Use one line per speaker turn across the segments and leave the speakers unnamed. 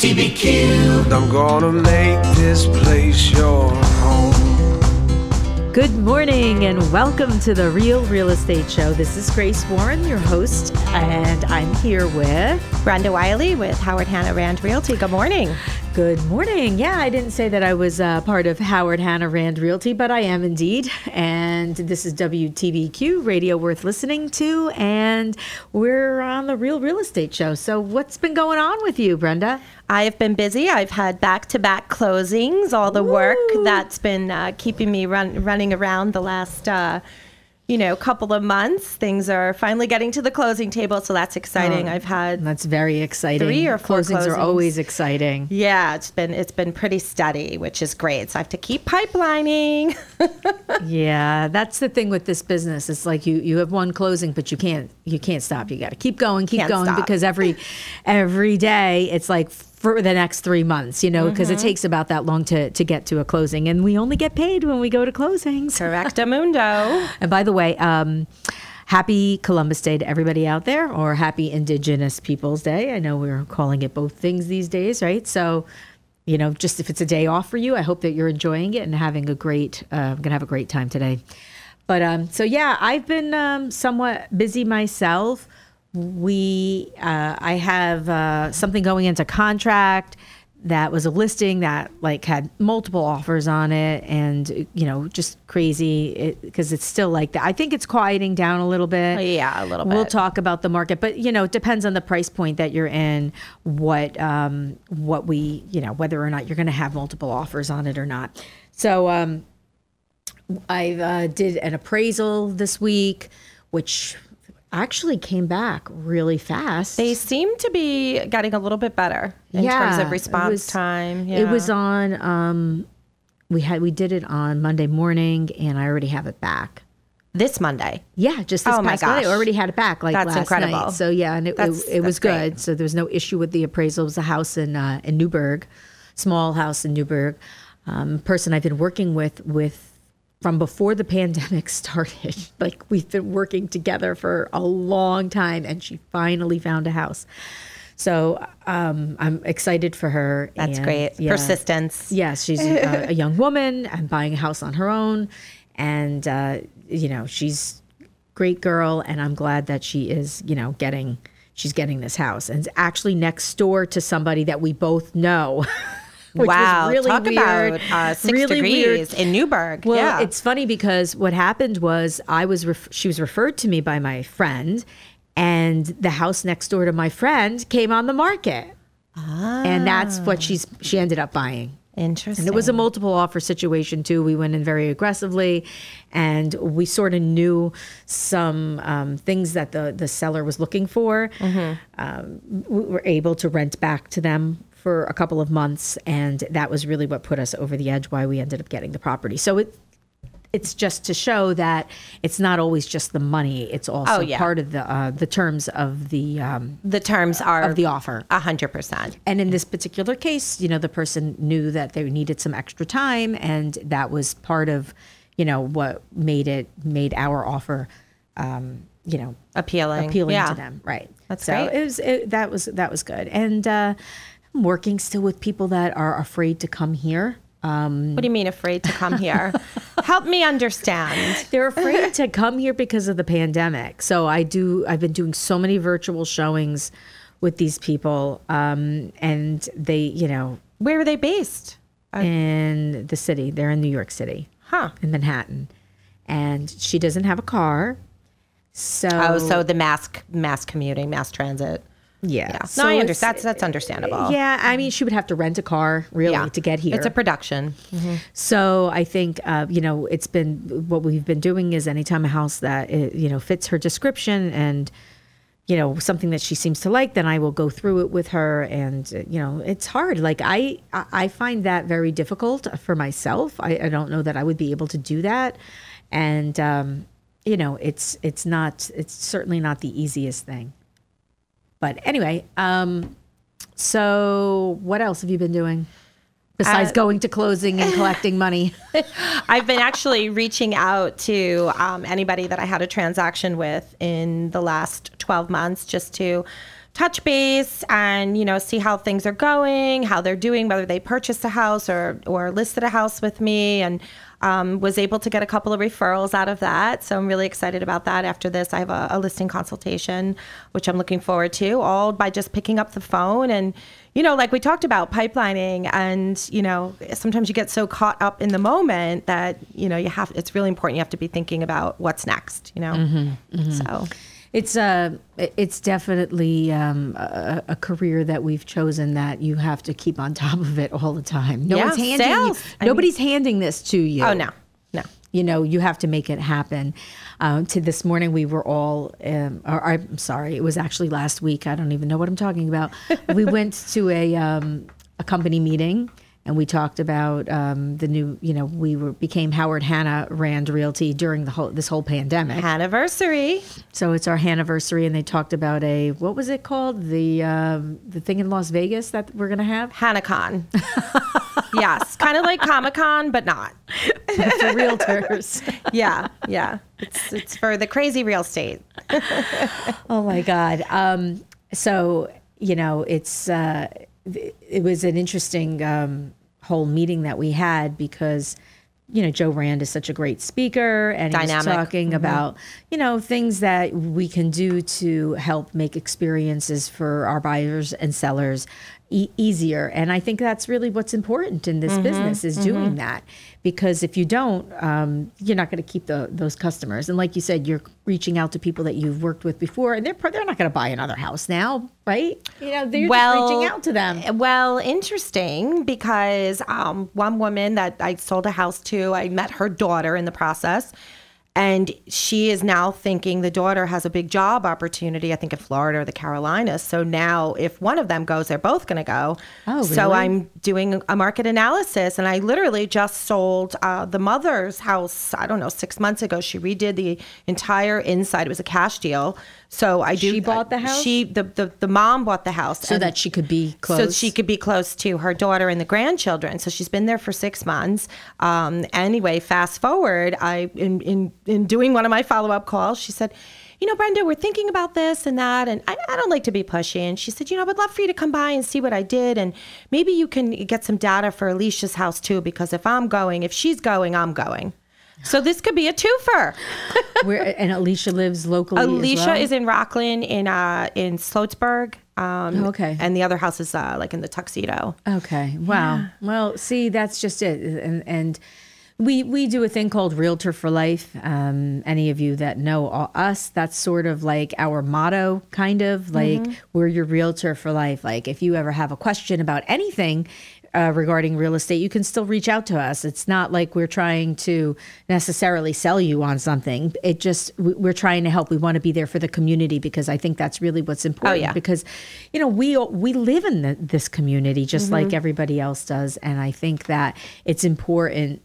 WTBQ. I'm gonna make this place your home.
Good morning and welcome to the Real Real Estate Show. This is Grace Warren, your host, and I'm here with
Brenda Wiley with Howard Hanna Rand Realty. Good morning.
Good morning. Yeah, I didn't say that I was uh, part of Howard Hanna Rand Realty, but I am indeed. And this is WTBQ, radio worth listening to. And we're on the Real Real Estate Show. So, what's been going on with you, Brenda?
I have been busy. I've had back to back closings, all the work that's been uh, keeping me run, running around the last. Uh, you know, couple of months, things are finally getting to the closing table, so that's exciting.
Oh,
I've had
That's very exciting.
Three or four
closings, are always exciting.
yeah, it's been it's been pretty steady, which is great. So I have to keep pipelining.
Yeah, that's the thing with this business. It's like you you have one closing, but you can't you can't stop. You got to keep going, keep
Can't
going
stop.
because every every day it's like for the next three months, you know, because
Mm-hmm.
it takes about that long to to get to a closing, and we only get paid when we go to closings.
Correctamundo.
And by the way, um, happy Columbus Day to everybody out there, or happy Indigenous Peoples Day. I know we're calling it both things these days, right? So, you know, just if it's a day off for you, I hope that you're enjoying it and having a great, uh, I'm gonna have a great time today. But um, so yeah, I've been um, somewhat busy myself. We, uh, I have uh, something going into contract that was a listing that like had multiple offers on it and you know just crazy because it's still like that. I think it's quieting down a little bit.
Yeah, a little bit.
we'll talk about the market but you know it depends on the price point that you're in what um what we you know whether or not you're going to have multiple offers on it or not. So um i uh, did an appraisal this week which actually came back really fast
They seem to be getting a little bit better in terms of response
was-
time.
It was on. Um, we had we did it on Monday morning, and I already have it back.
this Monday.
Yeah, just this
Oh my
past Monday, I already had it back like
That's
last
incredible.
night. So yeah, and it,
That's-
it, it was
that's great.
good. So there was no issue with the appraisal. It was a house in uh, in Newburgh, small house in Newburgh. Um, person I've been working with with from before the pandemic started. Like we've been working together for a long time, and she finally found a house. So um, I'm excited for her.
That's
and,
great.
yeah.
Persistence.
Yes, she's a, a young woman and buying a house on her own, and uh, you know she's great girl, and I'm glad that she is you know getting she's getting this house, and it's actually next door to somebody that we both know.
wow.
really
Talk
weird.
about uh, six
Really weird.
degrees in Newburgh.
Well,
yeah.
it's funny because what happened was I was ref- she was referred to me by my friend, and the house next door to my friend came on the market, and that's what she's she ended up buying.
interesting.
And it was a multiple offer situation too. We went in very aggressively, and we sort of knew some um, things that the the seller was looking for. Um, we were able to rent back to them for a couple of months, and that was really what put us over the edge. Why we ended up getting the property. So it. It's just to show that it's not always just the money; it's also
Oh, yeah.
part of the uh, the terms of the um,
the terms are
of the offer.
a hundred percent.
And in this particular case, you know, the person knew that they needed some extra time, and that was part of, you know, what made it made our offer, um, you know,
Appealing.
appealing
Yeah.
to them. Right.
That's
so
great.
it was it, that was that was good, and uh, I'm working still with people that are afraid to come here. Um,
What do you mean afraid to come here? Help me understand.
they're afraid to come here because of the pandemic. So I do. I've been doing so many virtual showings with these people, um, and they, you know,
Where are they based?
in the city. They're in New York City,
Huh.
in Manhattan, and she doesn't have a car. So
Oh, so the mass mass commuting, mass transit.
Yeah.
Yeah.
So
I understand. That's that's understandable.
Yeah, I mean, she would have to rent a car really to get here.
It's a production.
So I think uh, you know it's been what we've been doing is anytime a house that uh, you know fits her description and you know something that she seems to like, then I will go through it with her. And uh, you know it's hard. Like I I I find that very difficult for myself. I, I don't know that I would be able to do that. And um, you know it's it's not it's certainly not the easiest thing. But anyway, um, so what else have you been doing? Besides
Uh,
going to closing and collecting money.
I've been actually reaching out to um, anybody that I had a transaction with in the last 12 months just to touch base and you know see how things are going, how they're doing, whether they purchased a house or or listed a house with me, and um, was able to get a couple of referrals out of that. So I'm really excited about that. After this, I have a, a listing consultation, which I'm looking forward to, all by just picking up the phone and you know, like we talked about pipelining, and you know, sometimes you get so caught up in the moment that you know you have. It's really important. You have to be thinking about what's next. You know,
Mm-hmm,
so
It's uh, it's definitely um, a, a career that we've chosen that you have to keep on top of it all the time. No
Yeah,
one's handing you,
sales. I mean-
nobody's handing this to you.
oh no, no.
You know, you have to make it happen. Um, to this morning, we were all, um, or I'm sorry, it was actually last week. I don't even know what I'm talking about. we went to a um, a company meeting. And we talked about um, the new, you know, we were became Howard Hanna Rand Realty during the whole this whole pandemic.
Anniversary.
So it's our anniversary, and they talked about a what was it called the um, the thing in Las Vegas that we're gonna have
HannaCon. yes, kind of like Comic Con, but not.
for realtors.
Yeah, yeah. It's it's for the crazy real estate.
oh my god! Um, so you know, it's uh, it was an interesting um, whole meeting that we had because you know Joe Rand is such a great speaker and he's talking about you know things that we can do to help make experiences for our buyers and sellers e- easier. And I think that's really what's important in this business is doing that. Because if you don't um, you're not going to keep the, those customers. And like you said you're reaching out to people that you've worked with before and they're they're not going to buy another house now right? You know they're
well,
reaching out to them.
Well, interesting because um, one woman that I sold a house to, I met her daughter in the process. And she is now thinking the daughter has a big job opportunity, I think in Florida or the Carolinas. So now, if one of them goes, they're both going to go.
Oh, really? So?
I'm doing a market analysis, and I literally just sold uh, the mother's house. I don't know, six months ago. She redid the entire inside. It was a cash deal. So I do.
She bought the house?
She the the, the mom bought the house
so that she could be close
so she could be close to her daughter and the grandchildren. So she's been there for six months. Um, anyway, fast forward, I in in in doing one of my follow up calls, she said. You know, Brenda, we're thinking about this and that, and I, I don't like to be pushy. And she said, You know, I would love for you to come by and see what I did, and maybe you can get some data for Alicia's house too, because if I'm going, if she's going, I'm going. So this could be a twofer.
Where and Alicia lives locally.
Alicia
well?
is in Rockland in uh in Sloatsburg. Um,
Okay.
And the other house is uh, like in the Tuxedo.
Okay. Wow. Well, see, that's just it, and and we we do a thing called Realtor for Life. Um, any of you that know all- us, that's sort of like our motto, kind of like we're your Realtor for Life. Like if you ever have a question about anything. Uh, regarding real estate, you can still reach out to us. It's not like we're trying to necessarily sell you on something. It just we- we're trying to help. We want to be there for the community because I think that's really what's important.
Oh, yeah.
Because you know we we live in the, this community just like everybody else does, and I think that it's important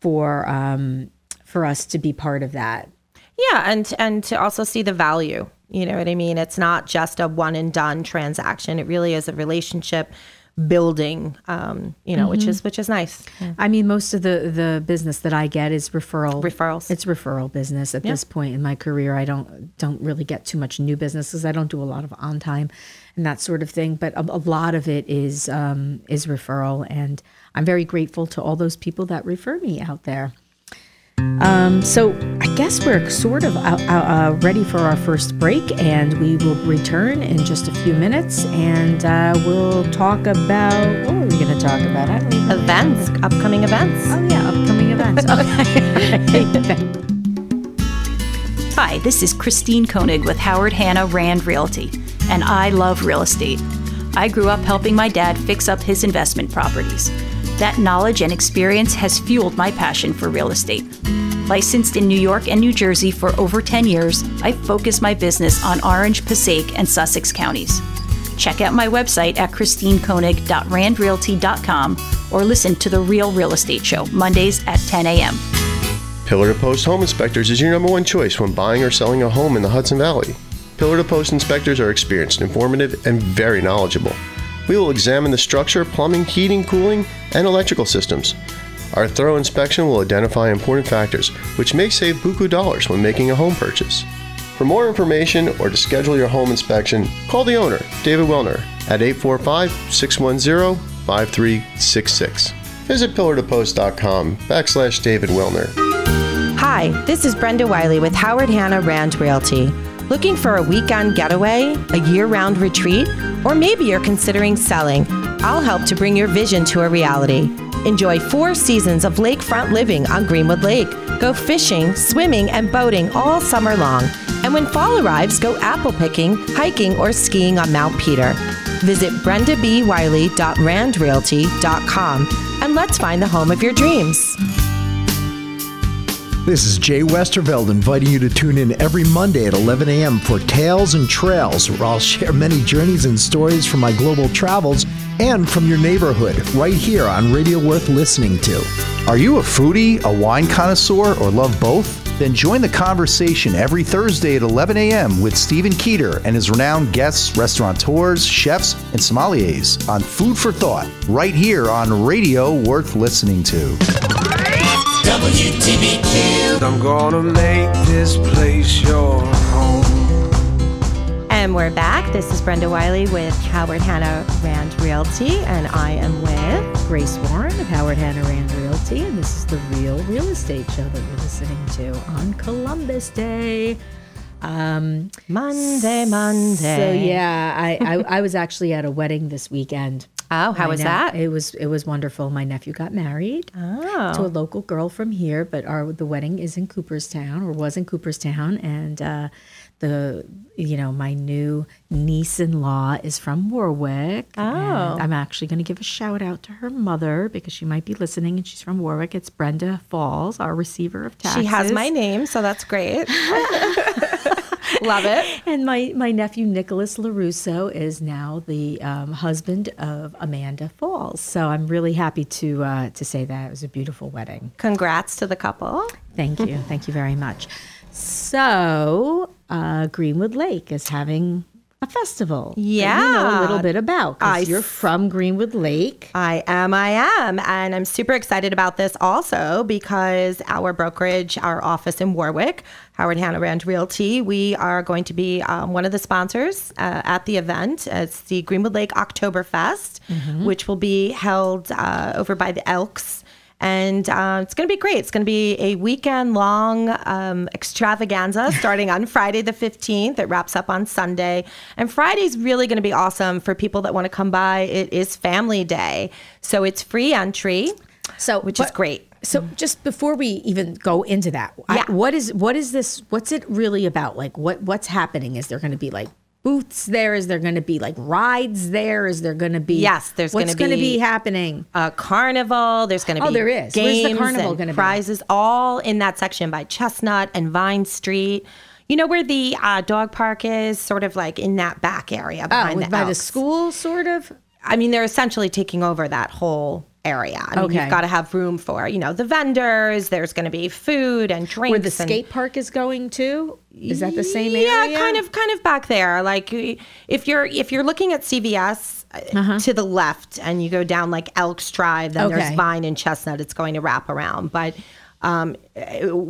for um, for us to be part of that.
Yeah, and and to also see the value. You know what I mean? It's not just a one and done transaction. It really is a relationship building. Um, you know, which is which is nice.
I mean, most of the the business that I get is referral
Referrals.
It's referral business at this point in my career. I don't don't really get too much new business because I don't do a lot of on time and that sort of thing. But a, a lot of it is um, is referral, and I'm very grateful to all those people that refer me out there. Um, so I guess we're sort of uh, uh, ready for our first break, and we will return in just a few minutes, and uh, we'll talk about what are we going to talk about? I don't even
Events, upcoming events.
Oh yeah, upcoming events. Okay.
Hi, this is Christine Koenig with Howard Hanna Rand Realty, and I love real estate. I grew up helping my dad fix up his investment properties. That knowledge and experience has fueled my passion for real estate. Licensed in New York and New Jersey for over 10 years, I focus my business on Orange, Passaic, and Sussex counties. Check out my website at christinekoenig.randrealty.com or listen to The Real Real Estate Show, Mondays at 10 a.m.
Pillar to Post Home Inspectors is your number one choice when buying or selling a home in the Hudson Valley. Pillar to Post inspectors are experienced, informative, and very knowledgeable. We will examine the structure, plumbing, heating, cooling, and electrical systems. Our thorough inspection will identify important factors, which may save buku dollars when making a home purchase. For more information or to schedule your home inspection, call the owner, David Wilner, at 845 610 5366. Visit pillartopost.com backslash David Wilner.
Hi, this is Brenda Wiley with Howard Hanna Rand Realty. Looking for a weekend getaway, a year round retreat, or maybe you're considering selling? I'll help to bring your vision to a reality. Enjoy four seasons of lakefront living on Greenwood Lake. Go fishing, swimming, and boating all summer long. And when fall arrives, go apple picking, hiking, or skiing on Mount Peter. Visit brendabwiley.randrealty.com and let's find the home of your dreams.
This is Jay Westerveld inviting you to tune in every Monday at 11 a.m. for Tales and Trails, where I'll share many journeys and stories from my global travels and from your neighborhood, right here on Radio Worth Listening to. Are you a foodie, a wine connoisseur, or love both? Then join the conversation every Thursday at 11 a.m. with Stephen Keeter and his renowned guests, restaurateurs, chefs, and sommeliers on Food for Thought, right here on Radio Worth Listening to.
I'm gonna make this place your home.
And we're back. This is Brenda Wiley with Howard Hanna Rand Realty, and I am with
Grace Warren of Howard Hanna Rand Realty, and this is the Real Real Estate Show that you're listening to on Columbus Day. Um,
Monday, Monday.
so yeah, I, I I was actually at a wedding this weekend.
Oh, how
My
was
ne-
that?
It was it was wonderful. My nephew got married
Oh.
to a local girl from here, but our the wedding is in Cooperstown or was in Cooperstown, and uh, the you know my new niece-in-law is from Warwick.
Oh.
I'm actually going to give a shout out to her mother because she might be listening, and she's from Warwick. It's Brenda Falls, our receiver of taxes.
She has my name, so that's great. Love it.
And my, my nephew Nicholas LaRusso is now the um, husband of Amanda Falls. So I'm really happy to uh, to say that it was a beautiful wedding.
Congrats to the couple.
Thank you, thank you very much. So uh, Greenwood Lake is having a festival. that you know a little bit about. 'cause
I
you're from Greenwood Lake.
I am, I am. And I'm super excited about this also because our brokerage, our office in Warwick, Howard Hanna Rand Realty, we are going to be um, one of the sponsors uh, at the event. It's the Greenwood Lake Oktoberfest, which will be held uh, over by the Elks. And uh, it's going to be great. It's going to be a weekend long um, extravaganza starting on Friday the 15th. It wraps up on Sunday. And Friday's really going to be awesome for people that want to come by. It is family day. So it's free entry,
So
which is great.
So just before we even go into that, I- what is what is this? What's it really about? Like what what's happening? Is there going to be like booths there? Is there going to be like rides there? Is there going to be
Yes, there's gonna be
going to be happening?
a carnival. There's going to be
Oh, there is. Where's the
games
carnival
and
gonna be?
prizes all in that section by Chestnut and Vine Street. You know where the uh, dog park is, sort of like in that back area behind
Oh,
the
by the school, sort of.
I mean, they're essentially taking over that whole area. I mean,
Okay.
you've got to have room for, you know, the vendors. There's going to be food and drinks.
Where the
and-
skate park is going to? Is that the same
yeah,
area?
kind of, kind of back there. Like if you're if you're looking at CVS uh, to the left and you go down like Elks Drive, then
Uh-huh. Okay.
there's Vine and Chestnut. It's going to wrap around, but um, uh,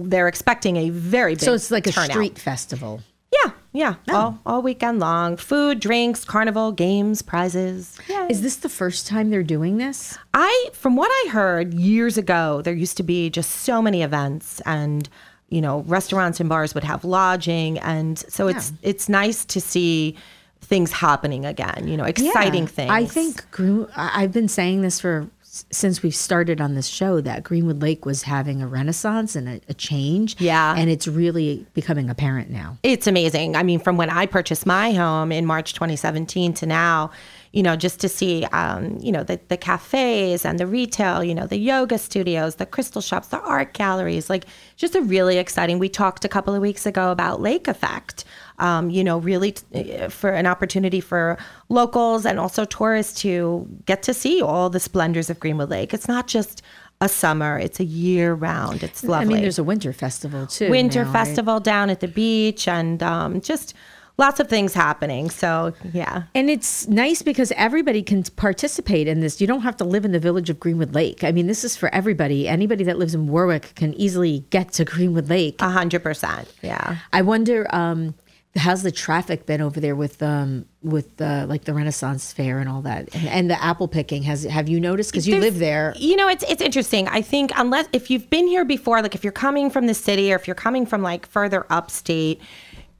they're expecting a very big.
So it's like a
turnout.
street festival.
Yeah, yeah,
Oh.
all all weekend long. Food, drinks, carnival, games, prizes. Yeah.
Is this the first time they're doing this?
I, from what I heard years ago, there used to be just so many events, and you know, restaurants and bars would have lodging, and so it's it's nice to see things happening again. You know, exciting
Yeah.
things.
I think Green, I've been saying this for since we've started on this show that Greenwood Lake was having a renaissance and a, a change.
Yeah.
and it's really becoming apparent now.
it's amazing. I mean, from when I purchased my home in March 2017 to now, you know, just to see, um, you know, the, the cafes and the retail, you know, the yoga studios, the crystal shops, the art galleries, like just a really exciting. We talked a couple of weeks ago about Lake Effect, um, you know, really t- for an opportunity for locals and also tourists to get to see all the splendors of Greenwood Lake. It's not just a summer; it's a year round. It's lovely
I mean, there's a winter festival too.
winter
now, right?
festival down at the beach and um, just lots of things happening. So yeah.
And it's nice because everybody can participate in this. You don't have to live in the village of Greenwood Lake. I mean, this is for everybody. Anybody that lives in Warwick can easily get to Greenwood Lake.
A hundred percent. Yeah.
I wonder um, how's the traffic been over there with um, with uh, like the Renaissance Fair and all that, and, and the apple picking. Has have you noticed? Because you
There's-
live there.
You know, it's it's interesting. I think unless if you've been here before, like if you're coming from the city or if you're coming from like further upstate,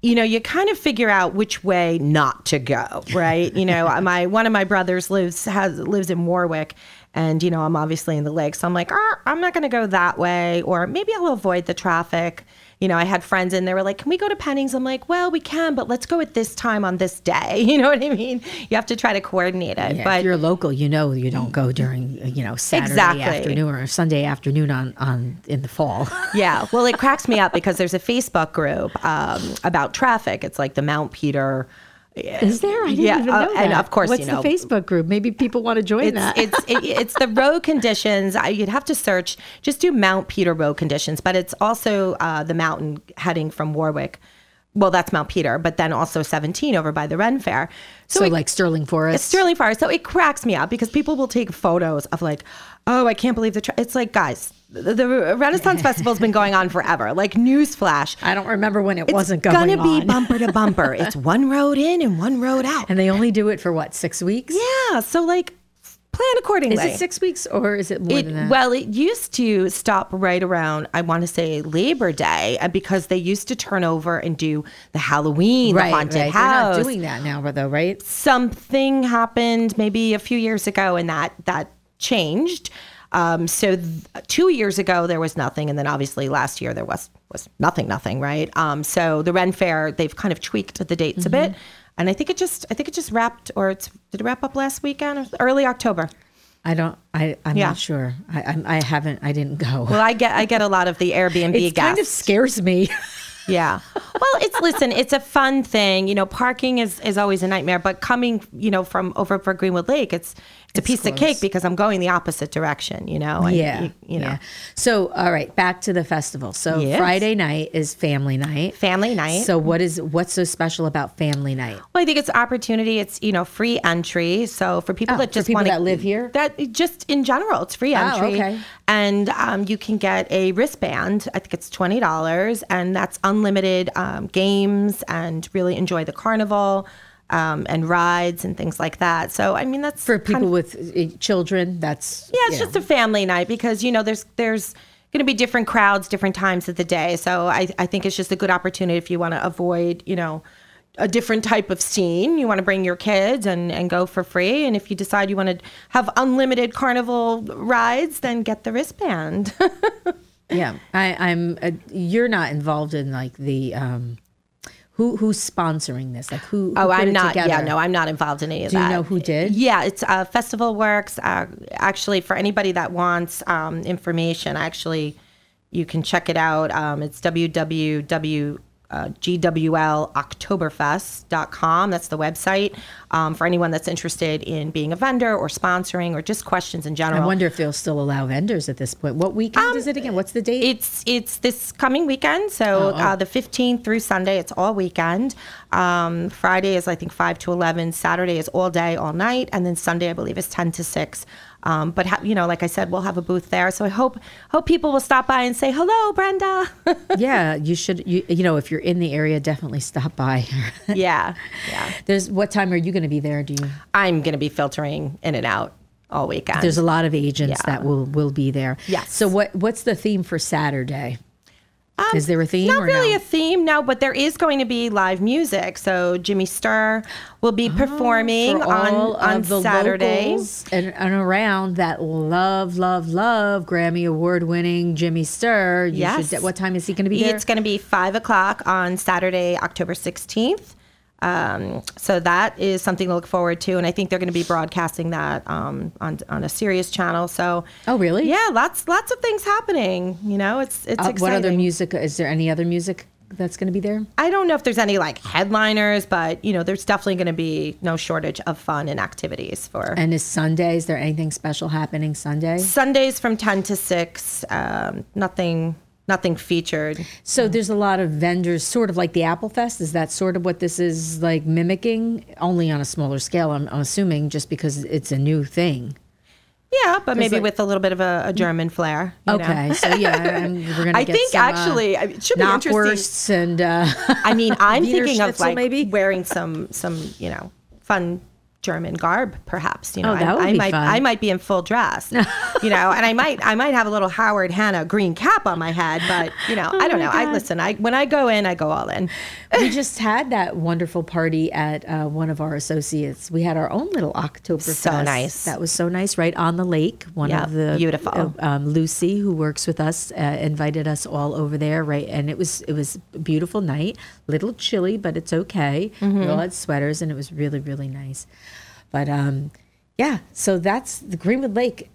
you know, you kind of figure out which way not to go, right? you know, my one of my brothers lives has lives in Warwick. And you know, I'm obviously in the lake, so I'm like, "Ah, I'm not going to go that way, or maybe I'll avoid the traffic. You know, I had friends and they were like, "Can we go to Pennings?" I'm like, "Well, we can, but let's go at this time on this day." You know what I mean? You have to try to coordinate it.
Yeah,
but
if you're local, you know you don't go during uh, you know Saturday
Exactly.
afternoon or Sunday afternoon on on in the fall.
Yeah, well, it cracks me up because there's a Facebook group um, about traffic. It's like the Mount Peter.
Is there? I didn't
Yeah,
even
uh,
know
and
that.
of course,
what's
you know-
the Facebook group? Maybe people want to join
It's
that.
it's it, it's the road conditions. I, you'd have to search. Just do Mount Peter road conditions, but it's also uh, the mountain heading from Warwick. Well, that's Mount Peter, but then also 17 over by the Ren Fair.
so
it-
like Sterling Forest.
Sterling Forest. So it cracks me up because people will take photos of like, oh, I can't believe the. Tra-. It's like, guys, the, the Renaissance Festival's been going on forever. Like newsflash.
I don't remember when it wasn't going on.
It's gonna be
on.
bumper to bumper. it's one road in and one road out.
and they only do it for what six weeks?
yeah, so like plan accordingly.
Is it six weeks or is it more
It,
than that?
well, it used to stop right around, I want to say Labor Day, uh, because they used to turn over and do the Halloween,
right,
the haunted
right.
house.
They're not doing that now, though, right?
Something happened maybe a few years ago, and that that changed. Um, so th- two years ago there was nothing, and then obviously last year there was was nothing, nothing, right? Um, so the Ren Fair they've kind of tweaked the dates a bit,
Mm-hmm.
and I think it just I think it just wrapped or it's did it wrap up last weekend or early October?
I don't. I I'm
Yeah.
not sure. I I'm, I haven't. I didn't go.
Well, I get I get a lot of the Airbnb
it kind of scares me.
Yeah. Well, it's listen, it's a fun thing. You know, parking is is always a nightmare, but coming, you know, from over for Greenwood Lake, it's it's, a piece of cake because I'm going the opposite direction, you know. and
yeah.
you, you know.
yeah. So all right, back to the festival. So
Yes.
Friday night is family night.
Family night.
So what is what's so special about family night?
Well, I think it's opportunity. It's you know free entry. So for people
Oh,
that just want
that live here?
that just in general, it's free entry.
Oh,
entry.
okay.
And um, you can get a wristband. I think it's twenty dollars, and that's unlimited um, games and really enjoy the carnival um, and rides and things like that. So I mean, that's
For
kind
people
of-
with uh, children, that's
yeah, it's just a family night because you know there's there's going to be different crowds, different times of the day. So I I think it's just a good opportunity if you want to avoid you know a different type of scene. You want to bring your kids and and go for free. And if you decide you want to have unlimited carnival rides, then get the wristband.
yeah. I, I'm. Uh, you're not involved in like the um, who who's sponsoring this? Like who? who
Oh, I'm not. Yeah, no, I'm not involved in any of that.
Do you know who did?
Yeah, it's uh, Festival Works. Uh, actually, for anybody that wants um, information, actually, you can check it out. Um, it's www. Uh, GWLOctoberfest.com. That's the website um, for anyone that's interested in being a vendor or sponsoring or just questions in general.
I wonder if they'll still allow vendors at this point. What weekend is it again? What's the date?
It's it's this coming weekend, so
Oh, oh.
Uh, the 15th through Sunday. It's all weekend. Um, Friday is I think five to 11. Saturday is all day, all night, and then Sunday I believe is 10 to 6. Um, but ha- you know, like I said, we'll have a booth there. So I hope hope people will stop by and say hello, Brenda.
yeah, you should. You you know, if you're in the area, definitely stop by.
yeah, yeah.
There's what time are you going to be there? Do you?
I'm gonna be filtering in and out all weekend.
There's a lot of agents
Yeah.
that will will be there.
Yes.
So what what's the theme for Saturday? Um, is there a theme
Not really
no?
a theme, no, but there is going to be live music. So Jimmy Sturr will be ah, performing
Oh, For
on on
the Saturdays and, and around that love, love, love Grammy award winning Jimmy Sturr. You
Yes.
Should, what time is he going to be there?
It's going to be five o'clock on Saturday, October 16th. Um, so that is something to look forward to. And I think they're going to be broadcasting that um, on, on a Sirius channel. So,
Oh, really?
yeah, lots lots of things happening. You know, it's it's
Uh,
exciting.
what other music? Is there any other music that's going to be there?
I don't know if there's any like headliners, but you know, there's definitely going to be no shortage of fun and activities for
And is Sunday? Is there anything special happening Sunday?
Sundays from 10 to 6. Um, nothing nothing featured.
So there's a lot of vendors, sort of like the Apple Fest. Is that sort of what this is like mimicking? Only on a smaller scale, I'm, I'm assuming, just because it's a new thing.
Yeah, but maybe
like-
with a little bit of a, a German flair. you know?
Okay, so yeah, and we're gonna.
I
get
think
some, uh,
actually I- it should be interesting.
and uh,
I mean, I'm thinking of like
maybe?
wearing some some you know fun German garb, perhaps. You know,
Oh, that
I,
would
I
be
might
fun.
I might be in full dress. you know, and I might I might have a little Howard Hanna green cap on my head, but you know, I don't
Oh
know. I listen. I when I go in, I go all in.
we just had that wonderful party at uh, one of our associates. We had our own little Oktoberfest.
So nice.
That was so nice, right on the lake. One
Yeah,
of the
beautiful.
uh, um, Lucy, who works with us, uh, invited us all over there, right? And it was it was a beautiful night. Little chilly, but it's okay.
Mm-hmm.
We all had sweaters, and it was really really nice. But um, yeah, so that's the Greenwood Lake.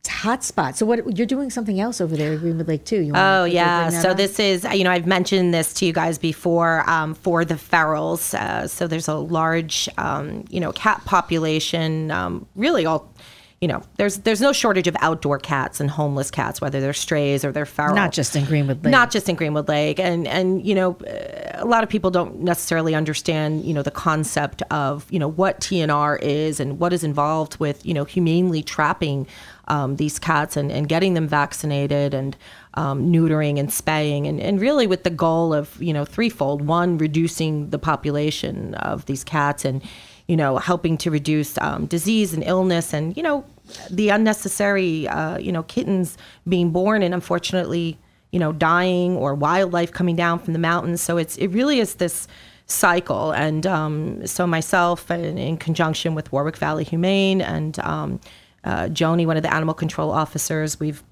It's a hot spot. So what you're doing something else over there at Greenwood Lake too? You
Oh yeah.
bring
So
up?
this is you know I've mentioned this to you guys before um, for the ferals. Uh, so there's a large um, you know cat population. Um, really all you know there's there's no shortage of outdoor cats and homeless cats whether they're strays or they're feral.
not just in Greenwood Lake.
Not just in Greenwood Lake, and and you know, a lot of people don't necessarily understand you know the concept of you know what TNR is and what is involved with you know humanely trapping um, these cats and, and getting them vaccinated and um, neutering and spaying and, and really with the goal of you know threefold: one, reducing the population of these cats and you know helping to reduce um, disease and illness and you know the unnecessary uh, you know kittens being born and unfortunately you know, dying or wildlife coming down from the mountains. So it's it really is this cycle. And um, so myself, and in conjunction with Warwick Valley Humane and um, uh, Joni, one of the animal control officers, we've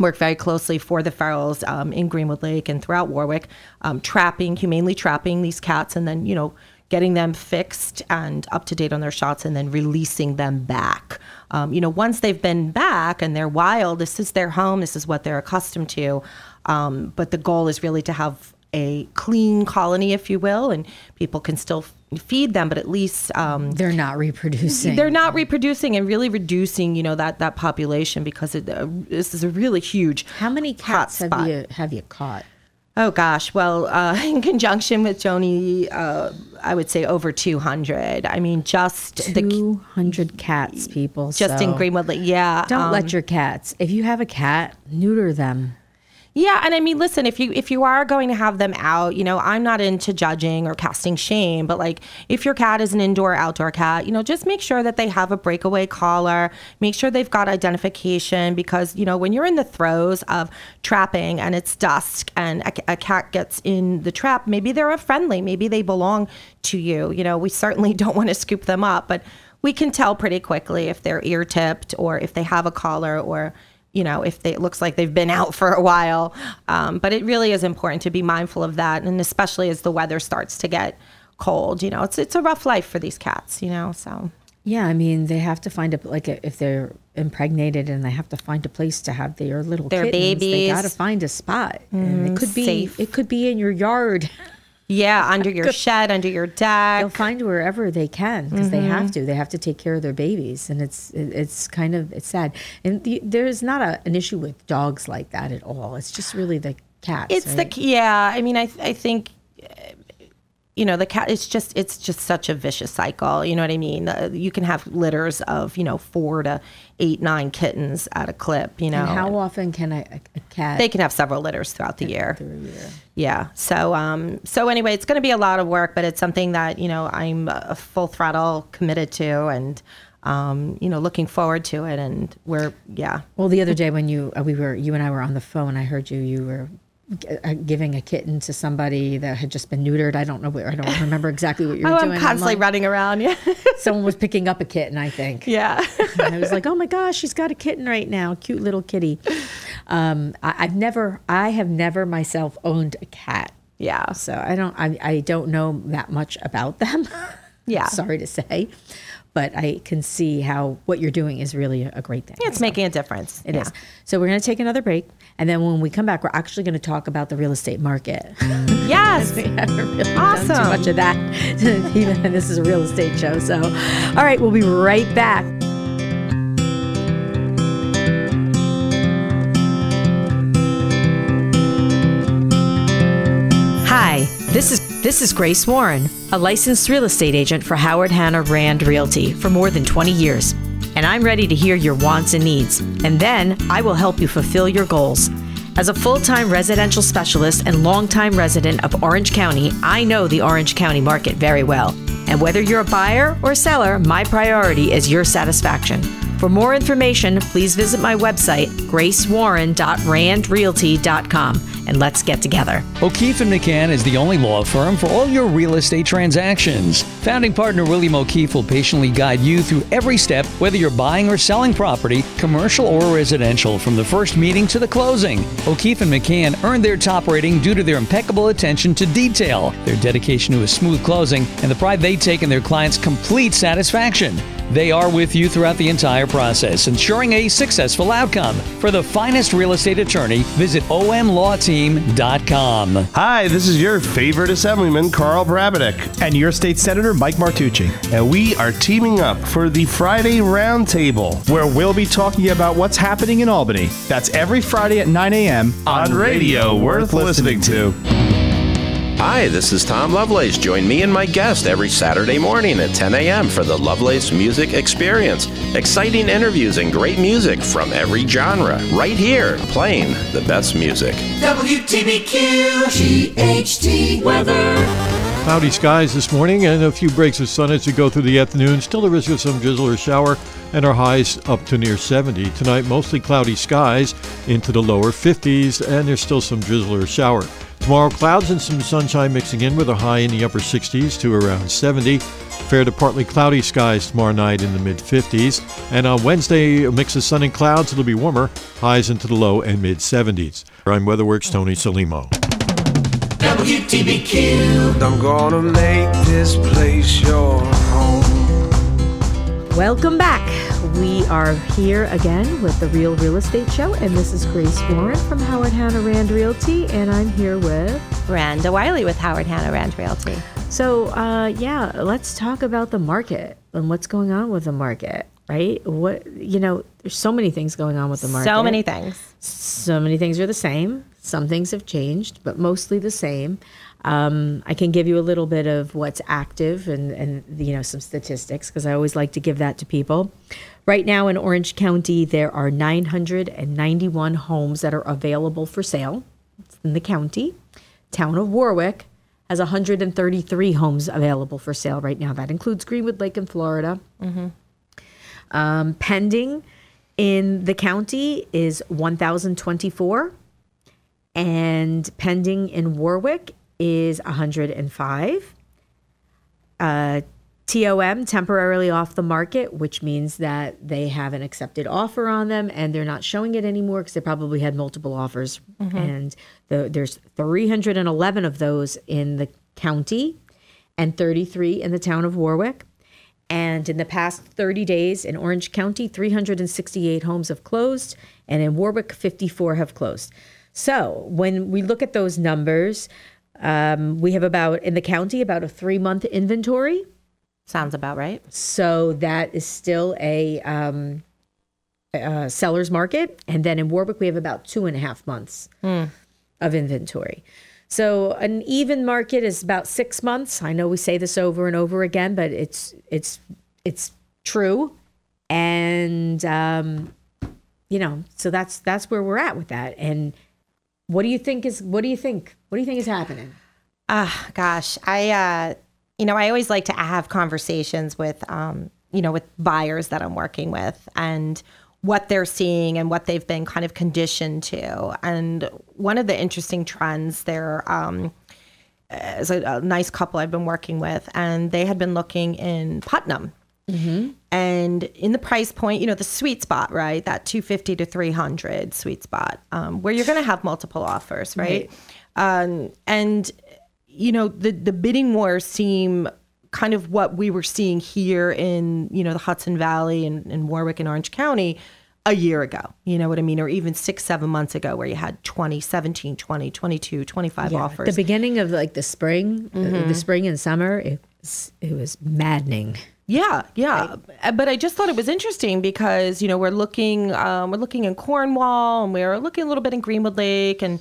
worked very closely for the ferals um, in Greenwood Lake and throughout Warwick, um, trapping, humanely trapping these cats, and then you know getting them fixed and up to date on their shots, and then releasing them back. Um, you know, once they've been back and they're wild, this is their home, this is what they're accustomed to. Um, but the goal is really to have a clean colony, if you will, and people can still feed them, but at least um,
They're not reproducing.
they're not reproducing and really reducing, you know, that that population because it, uh, this is a really huge.
How many cats have
hotspot.
you have you caught?
Oh gosh, well, uh, in conjunction with Joni, uh, I would say over 200. I mean, just the
Two hundred cats, people.
just in Greenwood, yeah.
Don't
um,
let your cats. If you have a cat, neuter them.
Yeah, and I mean, listen, if you if you are going to have them out, you know, I'm not into judging or casting shame, but like if your cat is an indoor outdoor cat, you know, just make sure that they have a breakaway collar, make sure they've got identification because, you know, when you're in the throes of trapping and it's dusk and a, a cat gets in the trap, maybe they're a friendly, maybe they belong to you. You know, we certainly don't want to scoop them up, but we can tell pretty quickly if they're ear tipped or if they have a collar or you know, if they, it looks like they've been out for a while. Um, but it really is important to be mindful of that, and especially as the weather starts to get cold. You know, it's it's a rough life for these cats. You know, so
Yeah, I mean, they have to find a like if they're impregnated and they have to find a place to have their little
Their
kittens, They got to find a spot, and it could be
safe.
it could be in your yard.
yeah, under your shed, under your deck.
They'll find wherever they can because they have
Mm-hmm.
to. They have to take care of their babies, and it's it's kind of it's sad. And the, there's not a, an issue with dogs like that at all. It's just really the cats.
It's
right?
the yeah. I mean, I I think. You know the cat. It's just it's just such a vicious cycle. You know what I mean. Uh, you can have litters of you know four to eight, nine kittens at a clip. You know,
And how often can a, a, a cat?
they can have several litters throughout the year.
through a year?
Yeah. So um so anyway, it's going to be a lot of work, but it's something that, you know, I'm uh, full throttle committed to and um you know, looking forward to it and we're yeah.
Well, the other day when you uh, we were you and I were on the phone, I heard you you were giving a kitten to somebody that had just been neutered. I don't know where I don't remember exactly what you were
Oh,
doing.
I'm constantly
like-
running around. Yeah.
Someone was picking up a kitten, I think.
yeah.
And I was like, oh my gosh, she's got a kitten right now, cute little kitty. Um, I, I've never, I have never myself owned a cat,
yeah.
so I don't, I, I don't know that much about them.
Yeah.
sorry to say, but I can see how what you're doing is really a great thing.
It's making a difference.
It is.
yeah.
So we're going to take another break, and then when we come back, we're actually going to talk about the real estate market. Mm.
Yes.
we haven't really awesome. done too much of that. Even this is a real estate show. So, all right, we'll be right back. Hi, this is this is Grace Warren, a licensed real estate agent for Howard Hanna Rand Realty for more than 20 years. And I'm ready to hear your wants and needs, and then I will help you fulfill your goals. As a full-time residential specialist and longtime resident of Orange County, I know the Orange County market very well. And whether you're a buyer or seller, my priority is your satisfaction. For more information, please visit my website, gracewarren.randrealty.com, and let's get together.
O'Keefe and McCann is the only law firm for all your real estate transactions. Founding partner William O'Keefe will patiently guide you through every step, whether you're buying or selling property, commercial or residential, from the first meeting to the closing. O'Keefe and McCann earned their top rating due to their impeccable attention to detail, their dedication to a smooth closing, and the pride they take in their clients' complete satisfaction. They are with you throughout the entire process, ensuring a successful outcome. For the finest real estate attorney, visit omlawteam.com.
Hi, this is your favorite assemblyman, Karl Brabenec,
and your state senator, Mike Martucci.
and we are teaming up for the Friday Roundtable
where we'll be talking about what's happening in Albany. That's every Friday at 9 a.m.
on radio worth listening to.
Hi, this is Tom Lovelace. Join me and my guest every Saturday morning at 10 a.m. for the Lovelace Music Experience. Exciting interviews and great music from every genre, right here, playing the best music.
WTBQ GHT weather.
Cloudy skies this morning and a few breaks of sun as we go through the afternoon. Still the risk of some drizzle or shower and our highs up to near 70. Tonight, mostly cloudy skies into the lower 50s and there's still some drizzle or shower. Tomorrow, clouds and some sunshine mixing in with a high in the upper 60s to around 70. Fair to partly cloudy skies tomorrow night in the mid 50s. And on Wednesday, a mix of sun and clouds. It'll be warmer, highs into the low and mid 70s. I'm WeatherWorks Tony Salimo.
WTBQ.
I'm gonna make this place your home.
Welcome back. We are here again with the Real Real Estate Show, and this is Grace Warren from Howard Hanna Rand Realty, and I'm here with.
Brenda Wiley with Howard Hanna Rand Realty.
So, uh, yeah, let's talk about the market and what's going on with the market, right? What you know, there's so many things going on with the market.
So many things.
So many things are the same. Some things have changed, but mostly the same. Um, I can give you a little bit of what's active and, and you know some statistics because I always like to give that to people. Right now in Orange County, there are 991 homes that are available for sale It's in the county. Town of Warwick has 133 homes available for sale right now. That includes Greenwood Lake in Florida. Um, pending in the county is 1,024, and pending in Warwick is 105. Uh, TOM, temporarily off the market, which means that they have an accepted offer on them and they're not showing it anymore because they probably had multiple offers. And the, there's 311 of those in the county and 33 in the town of Warwick. And in the past 30 days in Orange County, 368 homes have closed, and in Warwick, 54 have closed. So when we look at those numbers, um, we have about, in the county, about a three month inventory.
Sounds about right.
So that is still a um, uh, seller's market. And then in Warwick, we have about two and a half months of inventory. So an even market is about six months. I know we say this over and over again, but it's it's it's true. And um, you know, so that's that's where we're at with that. And what do you think is what do you think? What do you think is happening?
Ah, gosh, I, uh, you know, I always like to have conversations with, um, you know, with buyers that I'm working with and what they're seeing and what they've been kind of conditioned to. And one of the interesting trends there um, is a, a nice couple I've been working with, and they had been looking in Putnam. And in the price point, you know, the sweet spot, right? That 250 to 300 sweet spot, um, where you're going to have multiple offers, right? Um, and you know, the the bidding wars seem kind of what we were seeing here in you know the Hudson Valley and, and Warwick and Orange County a year ago. You know what I mean? Or even six, seven months ago, where you had 20, 17, 20, 22, 25
Yeah,
offers.
The beginning of like the spring, uh, the spring and summer, it it was maddening.
Yeah, yeah. Uh, But I just thought it was interesting because you know we're looking um, we're looking in Cornwall and we're looking a little bit in Greenwood Lake and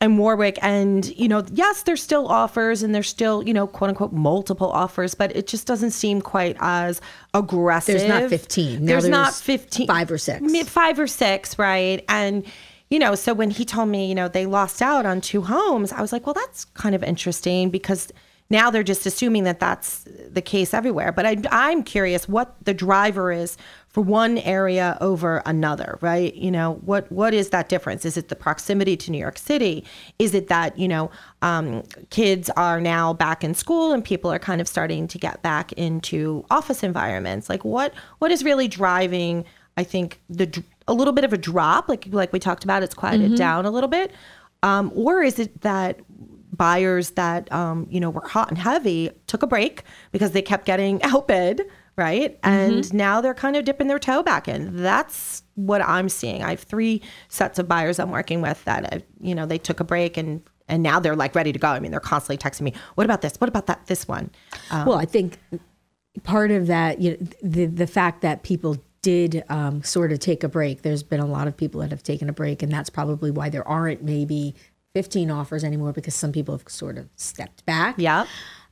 and Warwick. And, you know, yes, there's still offers and there's still, you know, quote unquote, multiple offers, but it just doesn't seem quite as aggressive.
There's not 15. Now
There's, not 15.
five or six.
Five or six, right? And, you know, so when he told me, you know, they lost out on two homes, I was like, well, that's kind of interesting because now they're just assuming that that's the case everywhere. But I, I'm curious what the driver is for one area over another, right? You know, what what is that difference? Is it the proximity to New York City? Is it that you know um, kids are now back in school and people are kind of starting to get back into office environments? Like what what is really driving? I think the a little bit of a drop, like like we talked about, it's quieted
Mm-hmm.
down a little bit, um, or is it that buyers that um, you know were hot and heavy took a break because they kept getting outbid, right? And now they're kind of dipping their toe back in. That's what I'm seeing. I have three sets of buyers I'm working with that uh, you know they took a break and and now they're like ready to go. I mean, they're constantly texting me, "What about this? What about that? This one?" Um,
well, I think part of that, you know, the the fact that people did um, sort of take a break. There's been a lot of people that have taken a break, and that's probably why there aren't maybe 15 offers anymore because some people have sort of stepped back.
Yeah.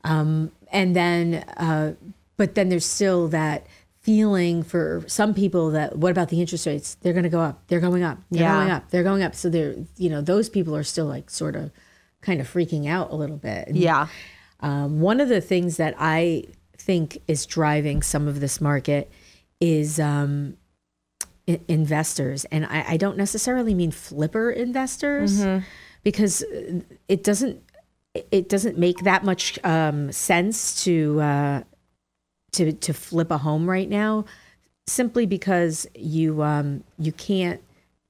Um, and then, uh, but then there's still that feeling for some people that what about the interest rates? They're going to go up. They're going up. They're
Yeah.
going up. They're going up. So they're, you know, those people are still like sort of kind of freaking out a little bit. And,
Yeah.
Um, one of the things that I think is driving some of this market is um, i- investors, and I, I don't necessarily mean flipper investors
Mm-hmm.
Because uh, it doesn't it doesn't make that much um, sense to uh, to to flip a home right now, simply because you um, you can't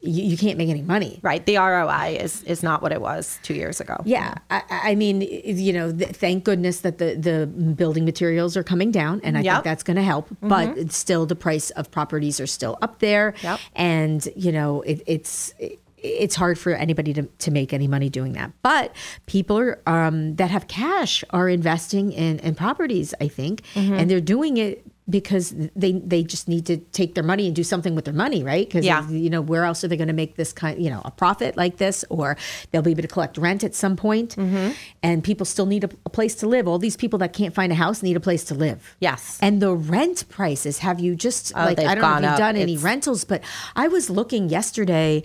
you, you can't make any money.
Right. The ROI is is not what it was two years ago.
Yeah, I, I mean, you know, th- thank goodness that the the building materials are coming down, and I
Yep.
think that's going to help. But still, the price of properties are still up there,
Yep.
and you know, it, it's. It's hard for anybody to, to make any money doing that. But people are, um, that have cash are investing in, in properties, I think, and they're doing it because they they just need to take their money and do something with their money, right? Because
Yeah.
you know where else are they going to make this kind, you know, a profit like this, or they'll be able to collect rent at some point. Mm-hmm. and people still need a, a place to live. All these people that can't find a house need a place to live.
Yes.
And the rent prices, have you just
Oh,
like I don't know if you've
up.
done any rentals, but I was looking yesterday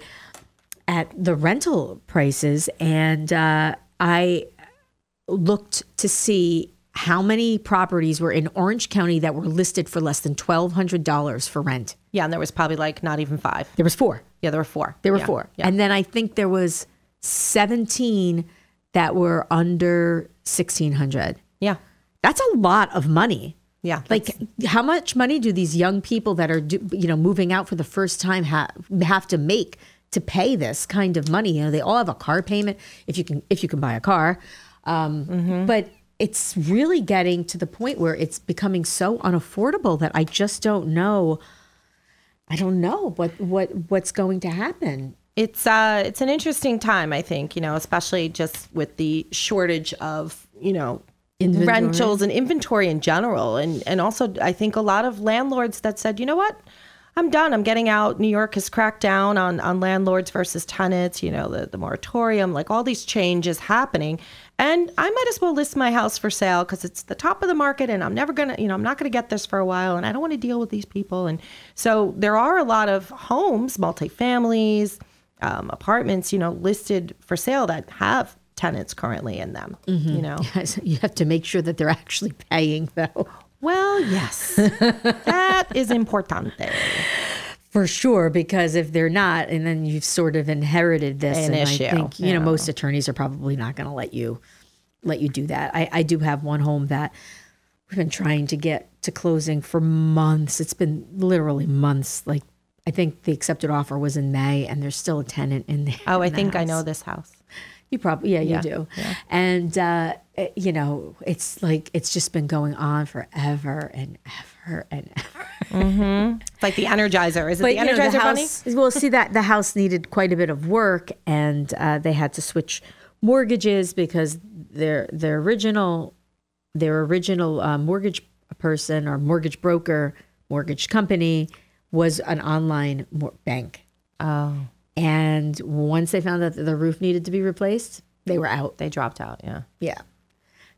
at the rental prices and uh, I looked to see how many properties were in Orange County that were listed for less than twelve hundred dollars for rent.
Yeah, and there was probably like not even five.
There was four.
Yeah, there were four.
There were
Yeah,
four.
Yeah.
And then I think there was seventeen that were under sixteen hundred.
yeah.
That's a lot of money.
Yeah.
Like, how much money do these young people that are, do, you know, moving out for the first time ha- have to make to pay this kind of money? You know, they all have a car payment if you can if you can buy a car, um,
Mm-hmm.
but it's really getting to the point where it's becoming so unaffordable that I just don't know. I don't know what what what's going to happen.
it's uh it's an interesting time i think you know especially just with the shortage of you know
Inventory.
rentals and inventory in general and and also i think a lot of landlords that said you know what i'm done. I'm getting out. New york has cracked down on on landlords versus tenants you know the, the moratorium like all these changes happening. And i might as well list my house for sale because it's the top of the market and i'm never gonna you know i'm not gonna get this for a while and i don't want to deal with these people. And so there are a lot of homes multifamilies um, apartments, you know, listed for sale that have tenants currently in them. You know,
You have to make sure that they're actually paying, though.
Well, yes, that is importante.
For sure, because if they're not, and then you've sort of inherited this,
An
and
issue,
I think you
yeah.
know most attorneys are probably not going to let you let you do that. I, I do have one home that we've been trying to get to closing for months. It's been literally months. Like I think the accepted offer was in May, and there's still a tenant in there.
Oh, I think I know this house.
You probably, yeah,
Yeah,
you do.
yeah.
And, uh, it- you know, it's like, it's just been going on forever and ever and ever.
It's like the Energizer. Is it
But,
the
you know,
Energizer
the
bunny?
house, well, see that the house needed quite a bit of work and uh, they had to switch mortgages because their, their original, their original uh, mortgage person or mortgage broker, mortgage company was an online mor- bank.
Oh,
And once they found out that the roof needed to be replaced, they were out.
They dropped out. Yeah.
Yeah.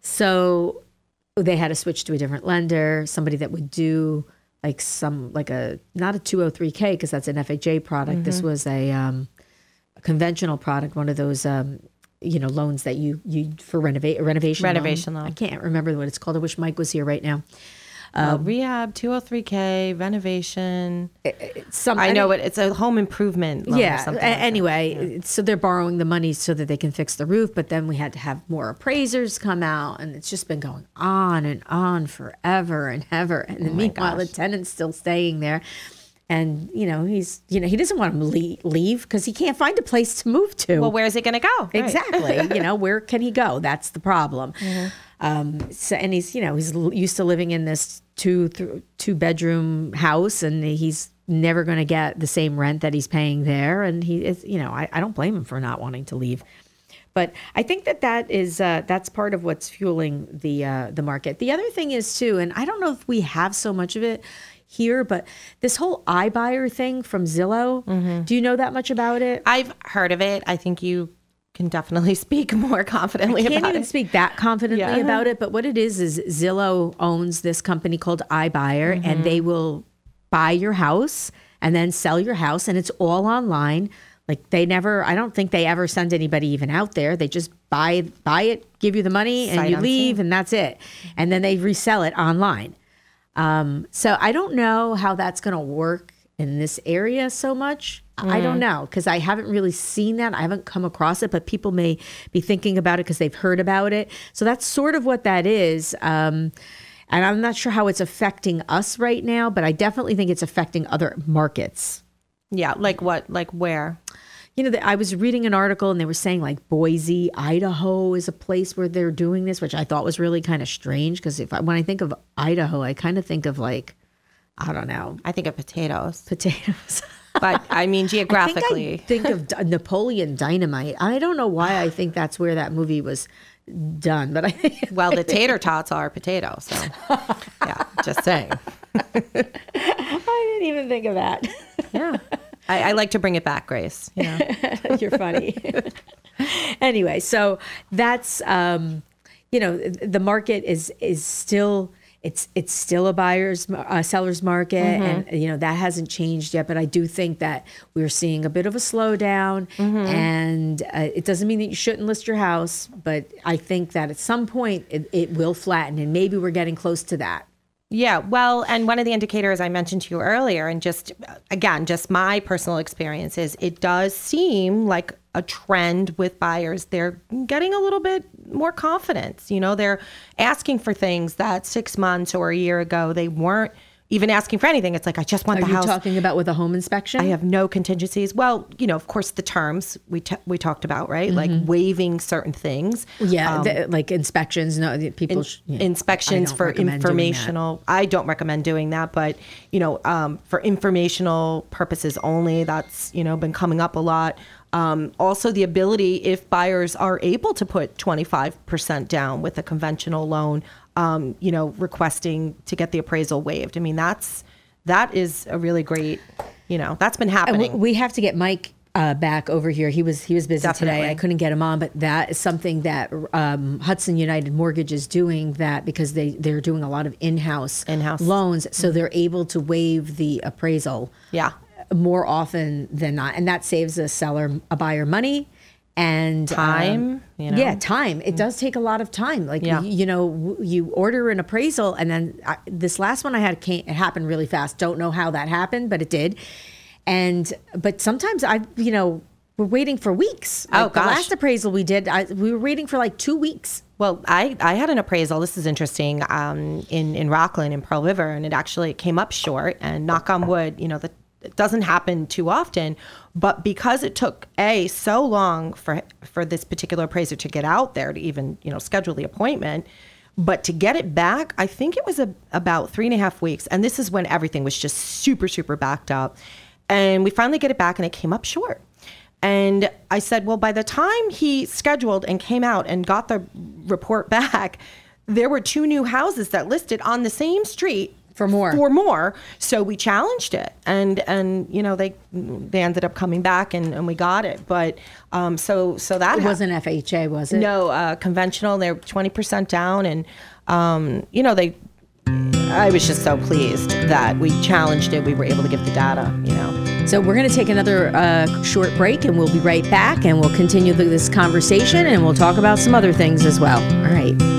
So they had to switch to a different lender, somebody that would do like some like a not a 203k because that's an FHA product. This
Mhm.
was a, um, a conventional product, one of those um, you know loans that you you for renovate renovation
Renovation
loan.
loan.
I can't remember what it's called. I wish Mike was here right now.
Uh,
Um,
rehab, 203k, renovation.
some-
I know it. It's a home improvement loan
yeah.
or something. like
anyway, so they're borrowing the money so that they can fix the roof, but then we had to have more appraisers come out, and it's just been going on and on forever and ever. And
Oh
meanwhile, the tenant's still staying there. And you know he's you know he doesn't want to leave because he can't find a place to move to.
Well, where's he going to go? Right.
Exactly. you know, where can he go? That's the problem. Um, so, and he's, you know, he's used to living in this two, th- two bedroom house and he's never going to get the same rent that he's paying there. And he is, you know, I, I don't blame him for not wanting to leave. But I think that that is uh, that's part of what's fueling the uh, the market. The other thing is too, and I don't know if we have so much of it here, but this whole iBuyer thing from Zillow. Do you know that much about it?
I've heard of it. I think you can definitely speak more confidently
I can't even
it.
speak that confidently
Yeah.
about it, but what it is is Zillow owns this company called iBuyer, and
Mhm.
they will buy your house and then sell your house, and it's all online. Like they never, I don't think they ever send anybody even out there. They just buy buy it, give you the money, and
Sight
you
unseen.
leave, and that's it. And then they resell it online. Um, so I don't know how that's going to work in this area so much. I don't
Mm.
know because I haven't really seen that. I haven't come across it, but people may be thinking about it because they've heard about it. So that's sort of what that is. Um, and I'm not sure how it's affecting us right now, but I definitely think it's affecting other markets.
Yeah, like what? Like where?
You know, the, I was reading an article and they were saying like Boise, Idaho is a place where they're doing this, which I thought was really kind of strange because if I, when I think of Idaho, I kind of think of like, I don't know,
I think of potatoes.
potatoes.
But I mean, geographically.
I think, I think of D- Napoleon Dynamite. I don't know why I think that's where that movie was done, but I think
well, the tater tots are potatoes. So, yeah, just saying.
I didn't even think of that.
Yeah. I, I like to bring it back, Grace. You know?
You're funny. anyway, so that's um, you know the market is is still it's it's still a buyer's uh, seller's market,
Mhm.
and you know that hasn't changed yet. But I do think that we're seeing a bit of a slowdown,
Mhm.
and uh, it doesn't mean that you shouldn't list your house, but I think that at some point it, it will flatten, and maybe we're getting close to that.
Yeah, well, and one of the indicators I mentioned to you earlier, and just again, just my personal experience is it does seem like a trend with buyers. They're getting a little bit more confidence. You know, they're asking for things that six months or a year ago they weren't even asking for anything. It's like I just want
Are
the
you
house.
talking about with a home inspection?
I have no contingencies. Well, you know, of course, the terms we t- we talked about, right? Like
Mhm.
waiving certain things.
Yeah,
Um,
the- like inspections. No, the people
in-
sh- yeah,
inspections for
recommend doing that.
informational i don't recommend doing that but you know um, for informational purposes only that's you know been coming up a lot um, also the ability if buyers are able to put 25% down with a conventional loan um, you know requesting to get the appraisal waived i mean that's that is a really great you know that's been happening
we, we have to get Mike uh, back over here. He was he was busy today. I couldn't get him on, but that is something that um, Hudson United Mortgage is doing. That because they they're doing a lot of in house
In-house.
loans, so they're able to waive the appraisal.
Yeah.
more often than not, and that saves a seller a buyer money. And um,
Time, you know?
yeah, time. It does take a lot of time. Like
Yeah.
you, you know, w- you order an appraisal, and then I, this last one I had came, it happened really fast. Don't know how that happened, but it did. And but sometimes I, you know, we're waiting for weeks.
Oh,
Like, the last appraisal we did, I, we were waiting for like two weeks.
Well, I, I had an appraisal. This is interesting um, in in Rockland in Pearl River, and it actually came up short. And knock on wood, you know that it doesn't happen too often. But because it took a so long for for this particular appraiser to get out there to even you know schedule the appointment, but to get it back, I think it was a, about three and a half weeks. And this is when everything was just super super backed up. And we finally get it back, and it came up short. And I said, well, by the time he scheduled and came out and got the report back, there were two new houses that listed on the same street
for more.
for more. So we challenged it, and and you know they they ended up coming back and, and we got it. But um, so so that
It wasn't FHA, was it?
no uh, conventional. They're twenty percent down, and um, you know they. I was just so pleased that we challenged it. We were able to give the data. You know.
So we're going to take another uh, short break, and we'll be right back, and we'll continue this conversation, and we'll talk about some other things as well. All right.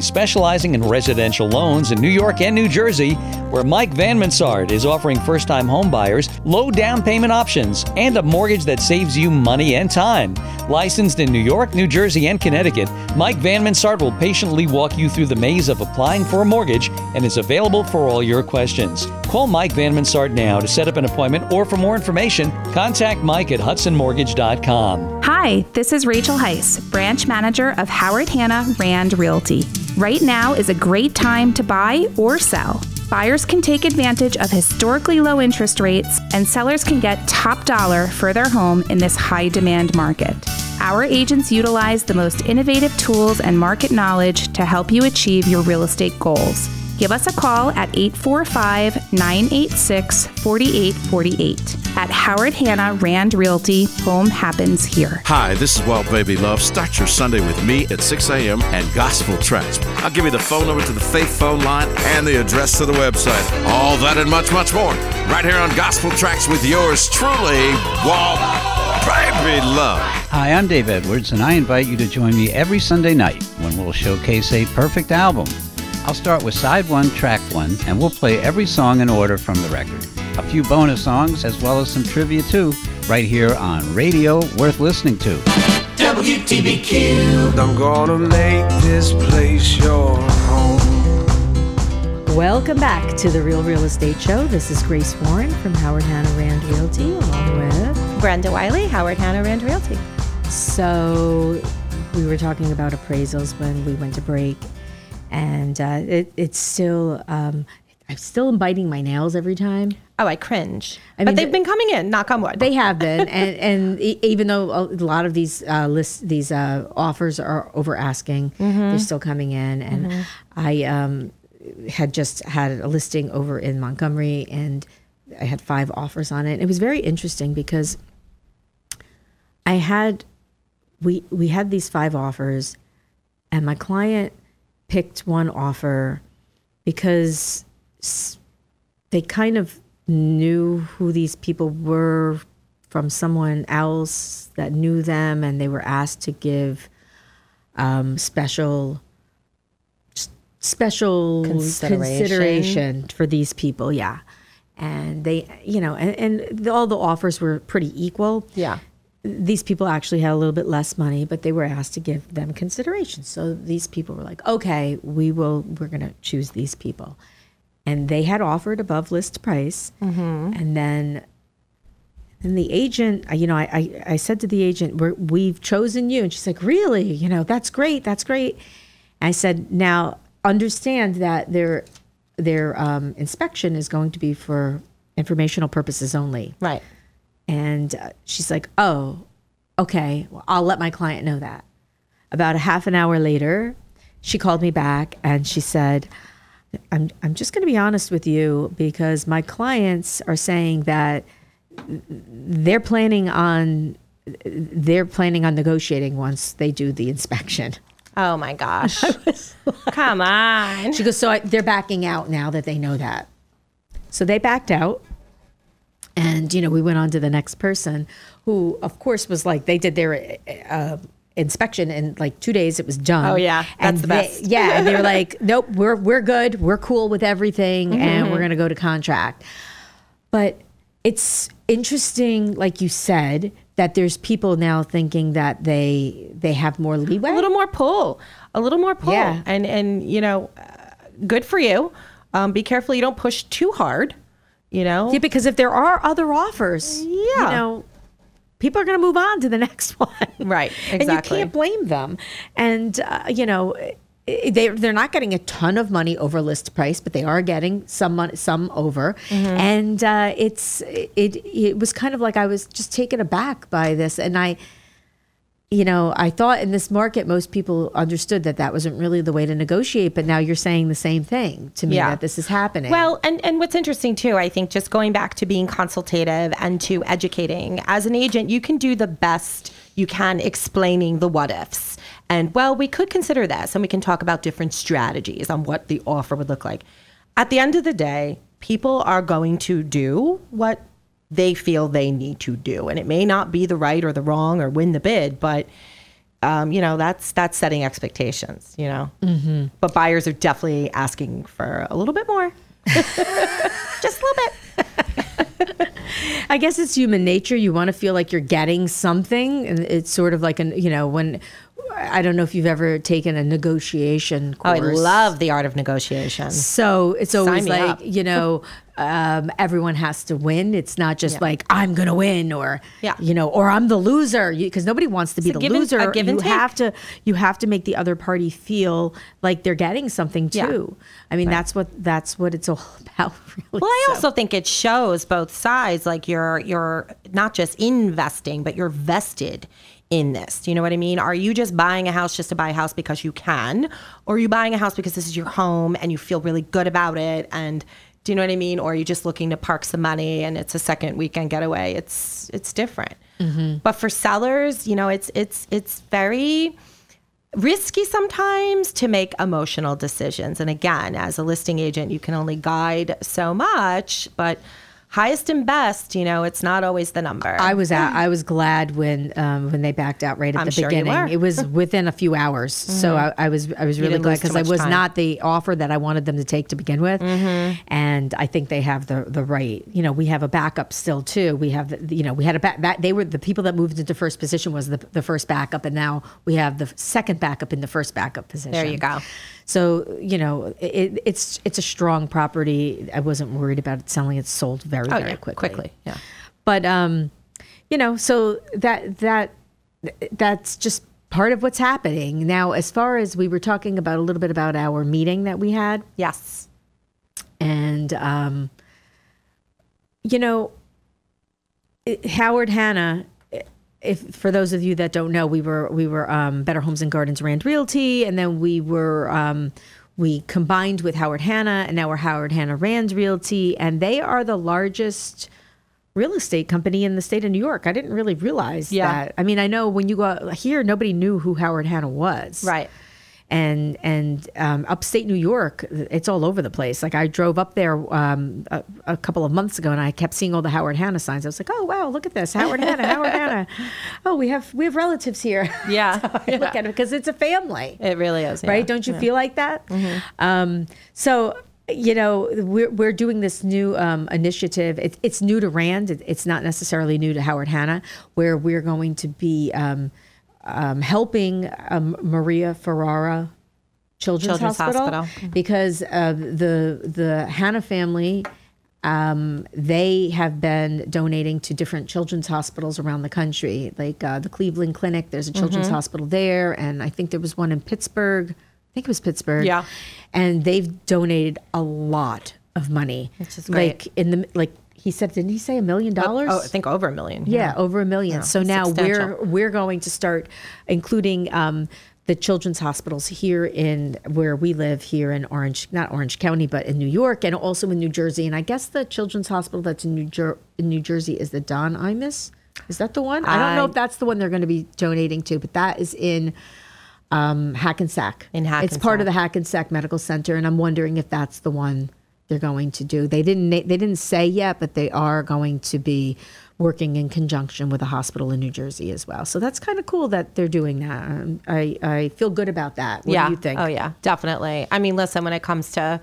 specializing in residential loans in New York and New Jersey, where Mike Van Mansard is offering first time homebuyers low down payment options and a mortgage that saves you money and time. Licensed in New York, New Jersey, and Connecticut, Mike Van Mansard will patiently walk you through the maze of applying for a mortgage and is available for all your questions. Call Mike Van Mansard now to set up an appointment or for more information, contact Mike at hudsonmortgage.com.
Hi, this is Rachel Heiss, branch manager of Howard Hanna Rand Realty. Right now is a great time to buy or sell. Buyers can take advantage of historically low interest rates, and sellers can get top dollar for their home in this high demand market. Our agents utilize the most innovative tools and market knowledge to help you achieve your real estate goals. Give us a call at 845 986 4848. At Howard Hanna Rand Realty, home happens here.
Hi, this is Walt Baby Love. Start your Sunday with me at 6 a.m. and Gospel Tracks. I'll give you the phone number to the Faith phone line and the address to the website. All that and much, much more. Right here on Gospel Tracks with yours truly, Walt Baby Love.
Hi, I'm Dave Edwards, and I invite you to join me every Sunday night when we'll showcase a perfect album. I'll start with side one, track one, and we'll play every song in order from the record. A few bonus songs, as well as some trivia too, right here on Radio Worth Listening to.
WTBQ. I'm gonna make this place your home.
Welcome back to the Real Real Estate Show. This is Grace Warren from Howard Hanna Rand Realty, along with
Brenda Wiley, Howard Hanna Rand Realty.
So we were talking about appraisals when we went to break, and uh, it, it's still um, I'm still biting my nails every time.
Oh, I cringe.
I
but
mean,
they've
the-
been coming in. Knock on wood.
They have been, and and even though a lot of these uh, lists, these uh, offers are over asking,
Mhm.
they're still coming in. And
Mhm.
I um, had just had a listing over in Montgomery, and I had five offers on it. It was very interesting because I had we we had these five offers, and my client picked one offer because they kind of knew who these people were from someone else that knew them, and they were asked to give um, special special
Consideration.
consideration for these people. Yeah, and they, you know, and, and the, all the offers were pretty equal.
Yeah.
These people actually had a little bit less money, but they were asked to give them consideration. So these people were like, "Okay, we will. We're going to choose these people." and they had offered above list price
Mhm.
and then and the agent you know I, I i said to the agent We're, we've chosen you and she's like really you know that's great that's great i said now understand that their their um, inspection is going to be for informational purposes only
right
and uh, she's like oh okay well, i'll let my client know that about a half an hour later she called me back and she said I'm I'm just going to be honest with you because my clients are saying that they're planning on they're planning on negotiating once they do the inspection.
Oh my gosh. Come on.
She goes, so I, they're backing out now that they know that. So they backed out. And, you know, we went on to the next person who, of course, was like, they did their uh, inspection in like two days. It was done.
Oh, yeah.
And
That's the
they-
best.
yeah. And they were like, nope, we're, we're good. We're cool with everything. And
Mhm.
we're going to go to contract. But it's interesting, like you said, that there's people now thinking that they they have more leeway,
a little more pull, a little more pull,
Yeah.
and and you know, uh, good for you. Um, be careful you don't push too hard. You know,
Yeah, because if there are other offers,
yeah.
you know, people are going to move on to the next one.
Right, Exactly.
And you can't blame them. And, uh, you know, i- they, they're not getting a ton of money over list price, but they are getting some money, some over.
Mm-hmm.
And uh, it's, it, it was kind of like I was just taken aback by this. And I, you know, I thought in this market, most people understood that that wasn't really the way to negotiate. But now you're saying the same thing to me
Yeah.
that this is happening.
Well, and, and what's interesting too, I think just going back to being consultative and to educating, as an agent, you can do the best you can explaining the what ifs. And well, we could consider this and we can talk about different strategies on what the offer would look like. At the end of the day, people are going to do what they feel they need to do. And it may not be the right or the wrong or win the bid, but um, you know, that's that's setting expectations, you know.
Mm-hmm.
But buyers are definitely asking for a little bit more. Just a little bit.
I guess it's human nature. You want to feel like you're getting something, and it's sort of like an you know when I don't know if you've ever taken a negotiation
Oh,
course.
I love the art of negotiation.
So it's always like
up.
you know um, everyone has to win. It's not just
Yeah.
like I'm gonna win or
Yeah.
you know or I'm the loser because nobody wants to be
It's
the
give and-
loser.
a give and
you
take.
have to you have to make the other party feel like they're getting something too. Yeah. I mean that's what that's what it's all about. Really.
Well, I
So-
also think it shows both sides. Like you're you're not just investing, but you're vested in this. Do you know what I mean? Are you just buying a house just to buy a house because you can, or are you buying a house because this is your home and you feel really good about it? And do you know what I mean? Or are you just looking to park some money and it's a second weekend getaway? It's it's different. Mm-hmm. But for sellers, you know, it's it's it's very risky sometimes to make emotional decisions. And again, as a listing agent, you can only guide so much, but highest and best, you know, it's not always the number.
I was out, I was glad when um, when they backed out right at
I'm
the
sure you
beginning. It was within a few hours, so I, I was I was really glad because I was
time.
not the offer that I wanted them to take to begin with, and I think they have the the right. You know, we have a backup still too. We have the, you know we had a back that they were the people that moved into first position was the the first backup, and now we have the second backup in the first backup position.
There you go.
So you know it, it's it's a strong property. I wasn't worried about it selling. It's sold very
Oh,
very
yeah,
quickly.
quickly, yeah.
But um, you know, so that that that's just part of what's happening now. As far as we were talking about a little bit about our meeting that we had,
yes,
and um, you know, it- Howard Hanna. If for those of you that don't know, we were we were um, Better Homes and Gardens Rand Realty, and then we were um, we combined with Howard Hanna, and now we're Howard Hanna Rand Realty, and they are the largest real estate company in the state of New York. I didn't really realize
Yeah.
that. I mean, I know when you go out here, nobody knew who Howard Hanna was,
Right.
And and um, upstate New York, it's all over the place. Like I drove up there um, a, a couple of months ago, and I kept seeing all the Howard Hanna signs. I was like, "Oh wow, look at this, Howard Hanna, Howard Hanna." Oh, we have we have relatives here.
Yeah.
I look at it because it's a family,
It really is.
right?
yeah.
Don't you
Yeah.
feel like that? Um, so you know we're, we're doing this new um, initiative it, it's new to rand it, it's not necessarily new to howard hanna where we're going to be um, um, helping um, Maria Fareri children's,
Children's
hospital,
Hospital.
because uh, the the hanna family um, they have been donating to different children's hospitals around the country, like uh, the Cleveland Clinic. There's a children's
Mhm.
hospital there, and I think there was one in Pittsburgh. I think it was Pittsburgh.
Yeah.
and they've donated a lot of money,
Which is great.
like in the like he said. Didn't he say a million dollars?
Oh, I think over a million.
Yeah, over a million.
Yeah,
so now we're we're going to start including um, the children's hospitals here in where we live here in Orange, not Orange County, but in New York and also in New Jersey. And I guess the children's hospital that's in New Jer- in New Jersey is the Don Imus. Is that the one? I don't know if that's the one they're going to be donating to, but that is in um, Hackensack.
In Hackensack.
it's part of the Hackensack Medical Center, and I'm wondering if that's the one they're going to do. They didn't they didn't say yet, but they are going to be working in conjunction with a hospital in New Jersey as well. So that's kind of cool that they're doing that. Um, I I feel good about that. What
yeah.
do you think?
Oh yeah, definitely. I mean, listen, when it comes to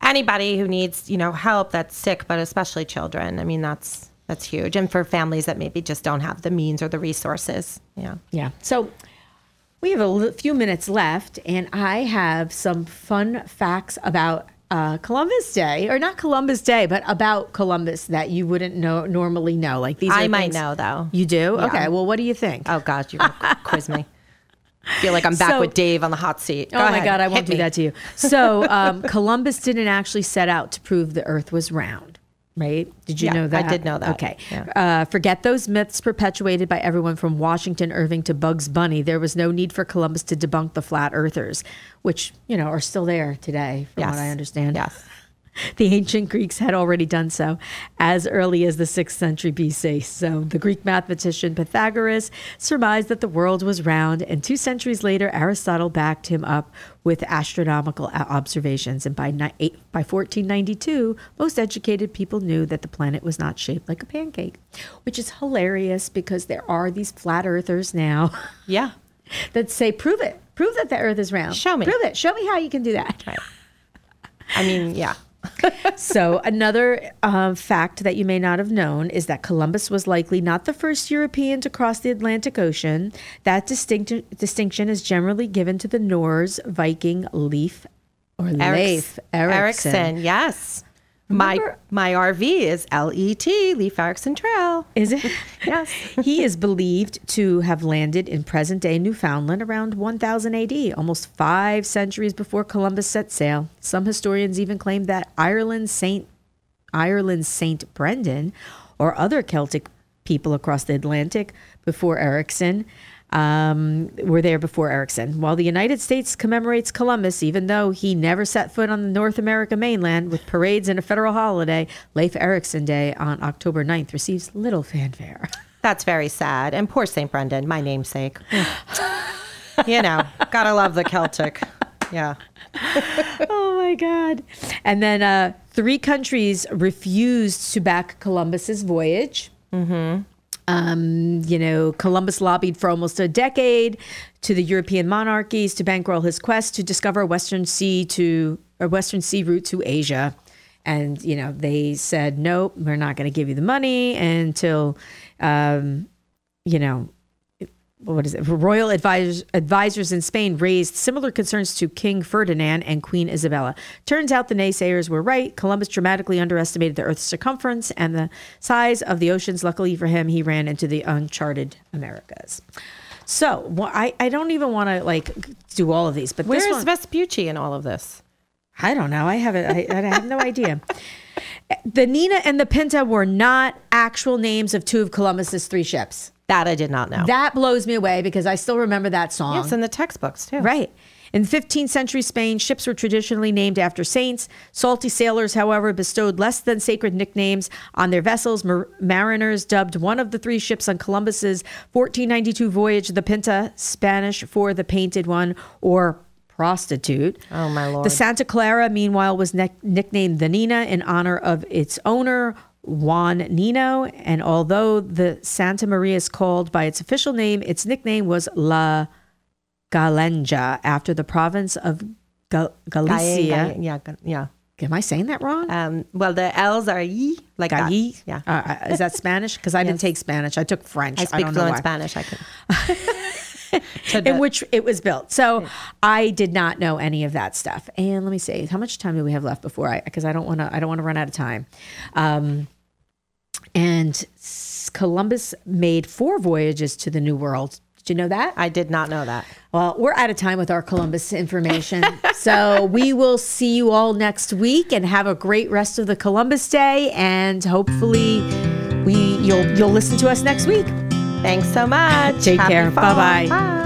anybody who needs, you know, help that's sick, but especially children, I mean, that's That's huge. And for families that maybe just don't have the means or the resources. Yeah.
Yeah. So we have a few minutes left, and I have some fun facts about uh, Columbus Day, or not Columbus Day, but about Columbus that you wouldn't know normally know. Like these,
I might know, though.
You do?
Yeah.
Okay. Well, what do you think?
Oh, God, to quiz me. I feel like I'm back
So-
with Dave on the hot seat.
oh
Go
my. God, I won't do
me.
that to you. So um, Columbus didn't actually set out to prove the Earth was round. Right? Did you
Yeah,
know that?
I did know that.
Okay.
Yeah.
Uh, forget those myths perpetuated by everyone from Washington Irving to Bugs Bunny. There was no need for Columbus to debunk the flat earthers, which, you know, are still there today, from what I understand.
Yes.
The ancient Greeks had already done so as early as the 6th century BC. So the Greek mathematician Pythagoras surmised that the world was round, and two centuries later, Aristotle backed him up with astronomical observations. And by, ni- eight, by 1492, most educated people knew that the planet was not shaped like a pancake, which is hilarious because there are these flat earthers now.
Yeah.
that say, prove it. Prove that the earth is round.
Show me.
Prove it. Show me how you can do that. Right.
I mean, yeah.
So another uh, fact that you may not have known is that Columbus was likely not the first European to cross the Atlantic Ocean. That distinct- distinction is generally given to the Norse Viking Leif or Leif Erikson.
Erickson, yes. My my RV is LET, Leif Erickson Trail.
Is it?
yes.
he is believed to have landed in present day Newfoundland around 1000 AD, almost five centuries before Columbus set sail. Some historians even claim that Ireland Saint Ireland Saint Brendan or other Celtic people across the Atlantic before Erickson um, were there before Erickson. While the United States commemorates Columbus, even though he never set foot on the North America mainland with parades and a federal holiday, Leif Erikson Day on October 9th receives little fanfare.
That's very sad. And poor St. Brendan, my namesake. you know, gotta love the Celtic. Yeah.
oh my God. And then uh, three countries refused to back Columbus's voyage.
Mm-hmm.
Um, you know, Columbus lobbied for almost a decade to the European monarchies to bankroll his quest to discover a Western Sea to a Western Sea route to Asia. And you know, they said, "Nope, we're not going to give you the money until, um, you know, what is it? Royal advisors, advisors in Spain raised similar concerns to King Ferdinand and Queen Isabella. Turns out the naysayers were right. Columbus dramatically underestimated the Earth's circumference and the size of the oceans. Luckily for him, he ran into the uncharted Americas. So well, I, I don't even want to like do all of these, but
Where
this
is Vespucci in all of this?
I don't know. I have it. I, I have no idea. The Nina and the Pinta were not actual names of two of Columbus's three ships.
That I did not know.
That blows me away because I still remember that song.
Yes, in the textbooks too.
Right. In 15th century Spain, ships were traditionally named after saints. Salty sailors, however, bestowed less than sacred nicknames on their vessels. Mar- mariners dubbed one of the three ships on Columbus's 1492 voyage the Pinta, Spanish for the painted one, or prostitute.
Oh my lord.
The Santa Clara, meanwhile, was ne- nicknamed the Nina in honor of its owner, Juan Nino. And although the Santa Maria is called by its official name, its nickname was La Galenja after the province of Gal- Galicia.
Yeah, yeah.
Am I saying that wrong?
Um, well, the L's are y, like that. Yeah.
Uh, is that Spanish? Because I didn't take Spanish. I took French.
I speak
don't know
fluent. Spanish. I can.
in which it was built. So I did not know any of that stuff. And let me see, how much time do we have left before I? Because I don't want to. I don't want to run out of time. Um, and Columbus made four voyages to the New World. Did you know that?
I did not know that.
Well, we're out of time with our Columbus information. so we will see you all next week and have a great rest of the Columbus Day. And hopefully, we you'll you'll listen to us next week.
Thanks so much.
Take
Happy
care. Bye-bye.
Bye.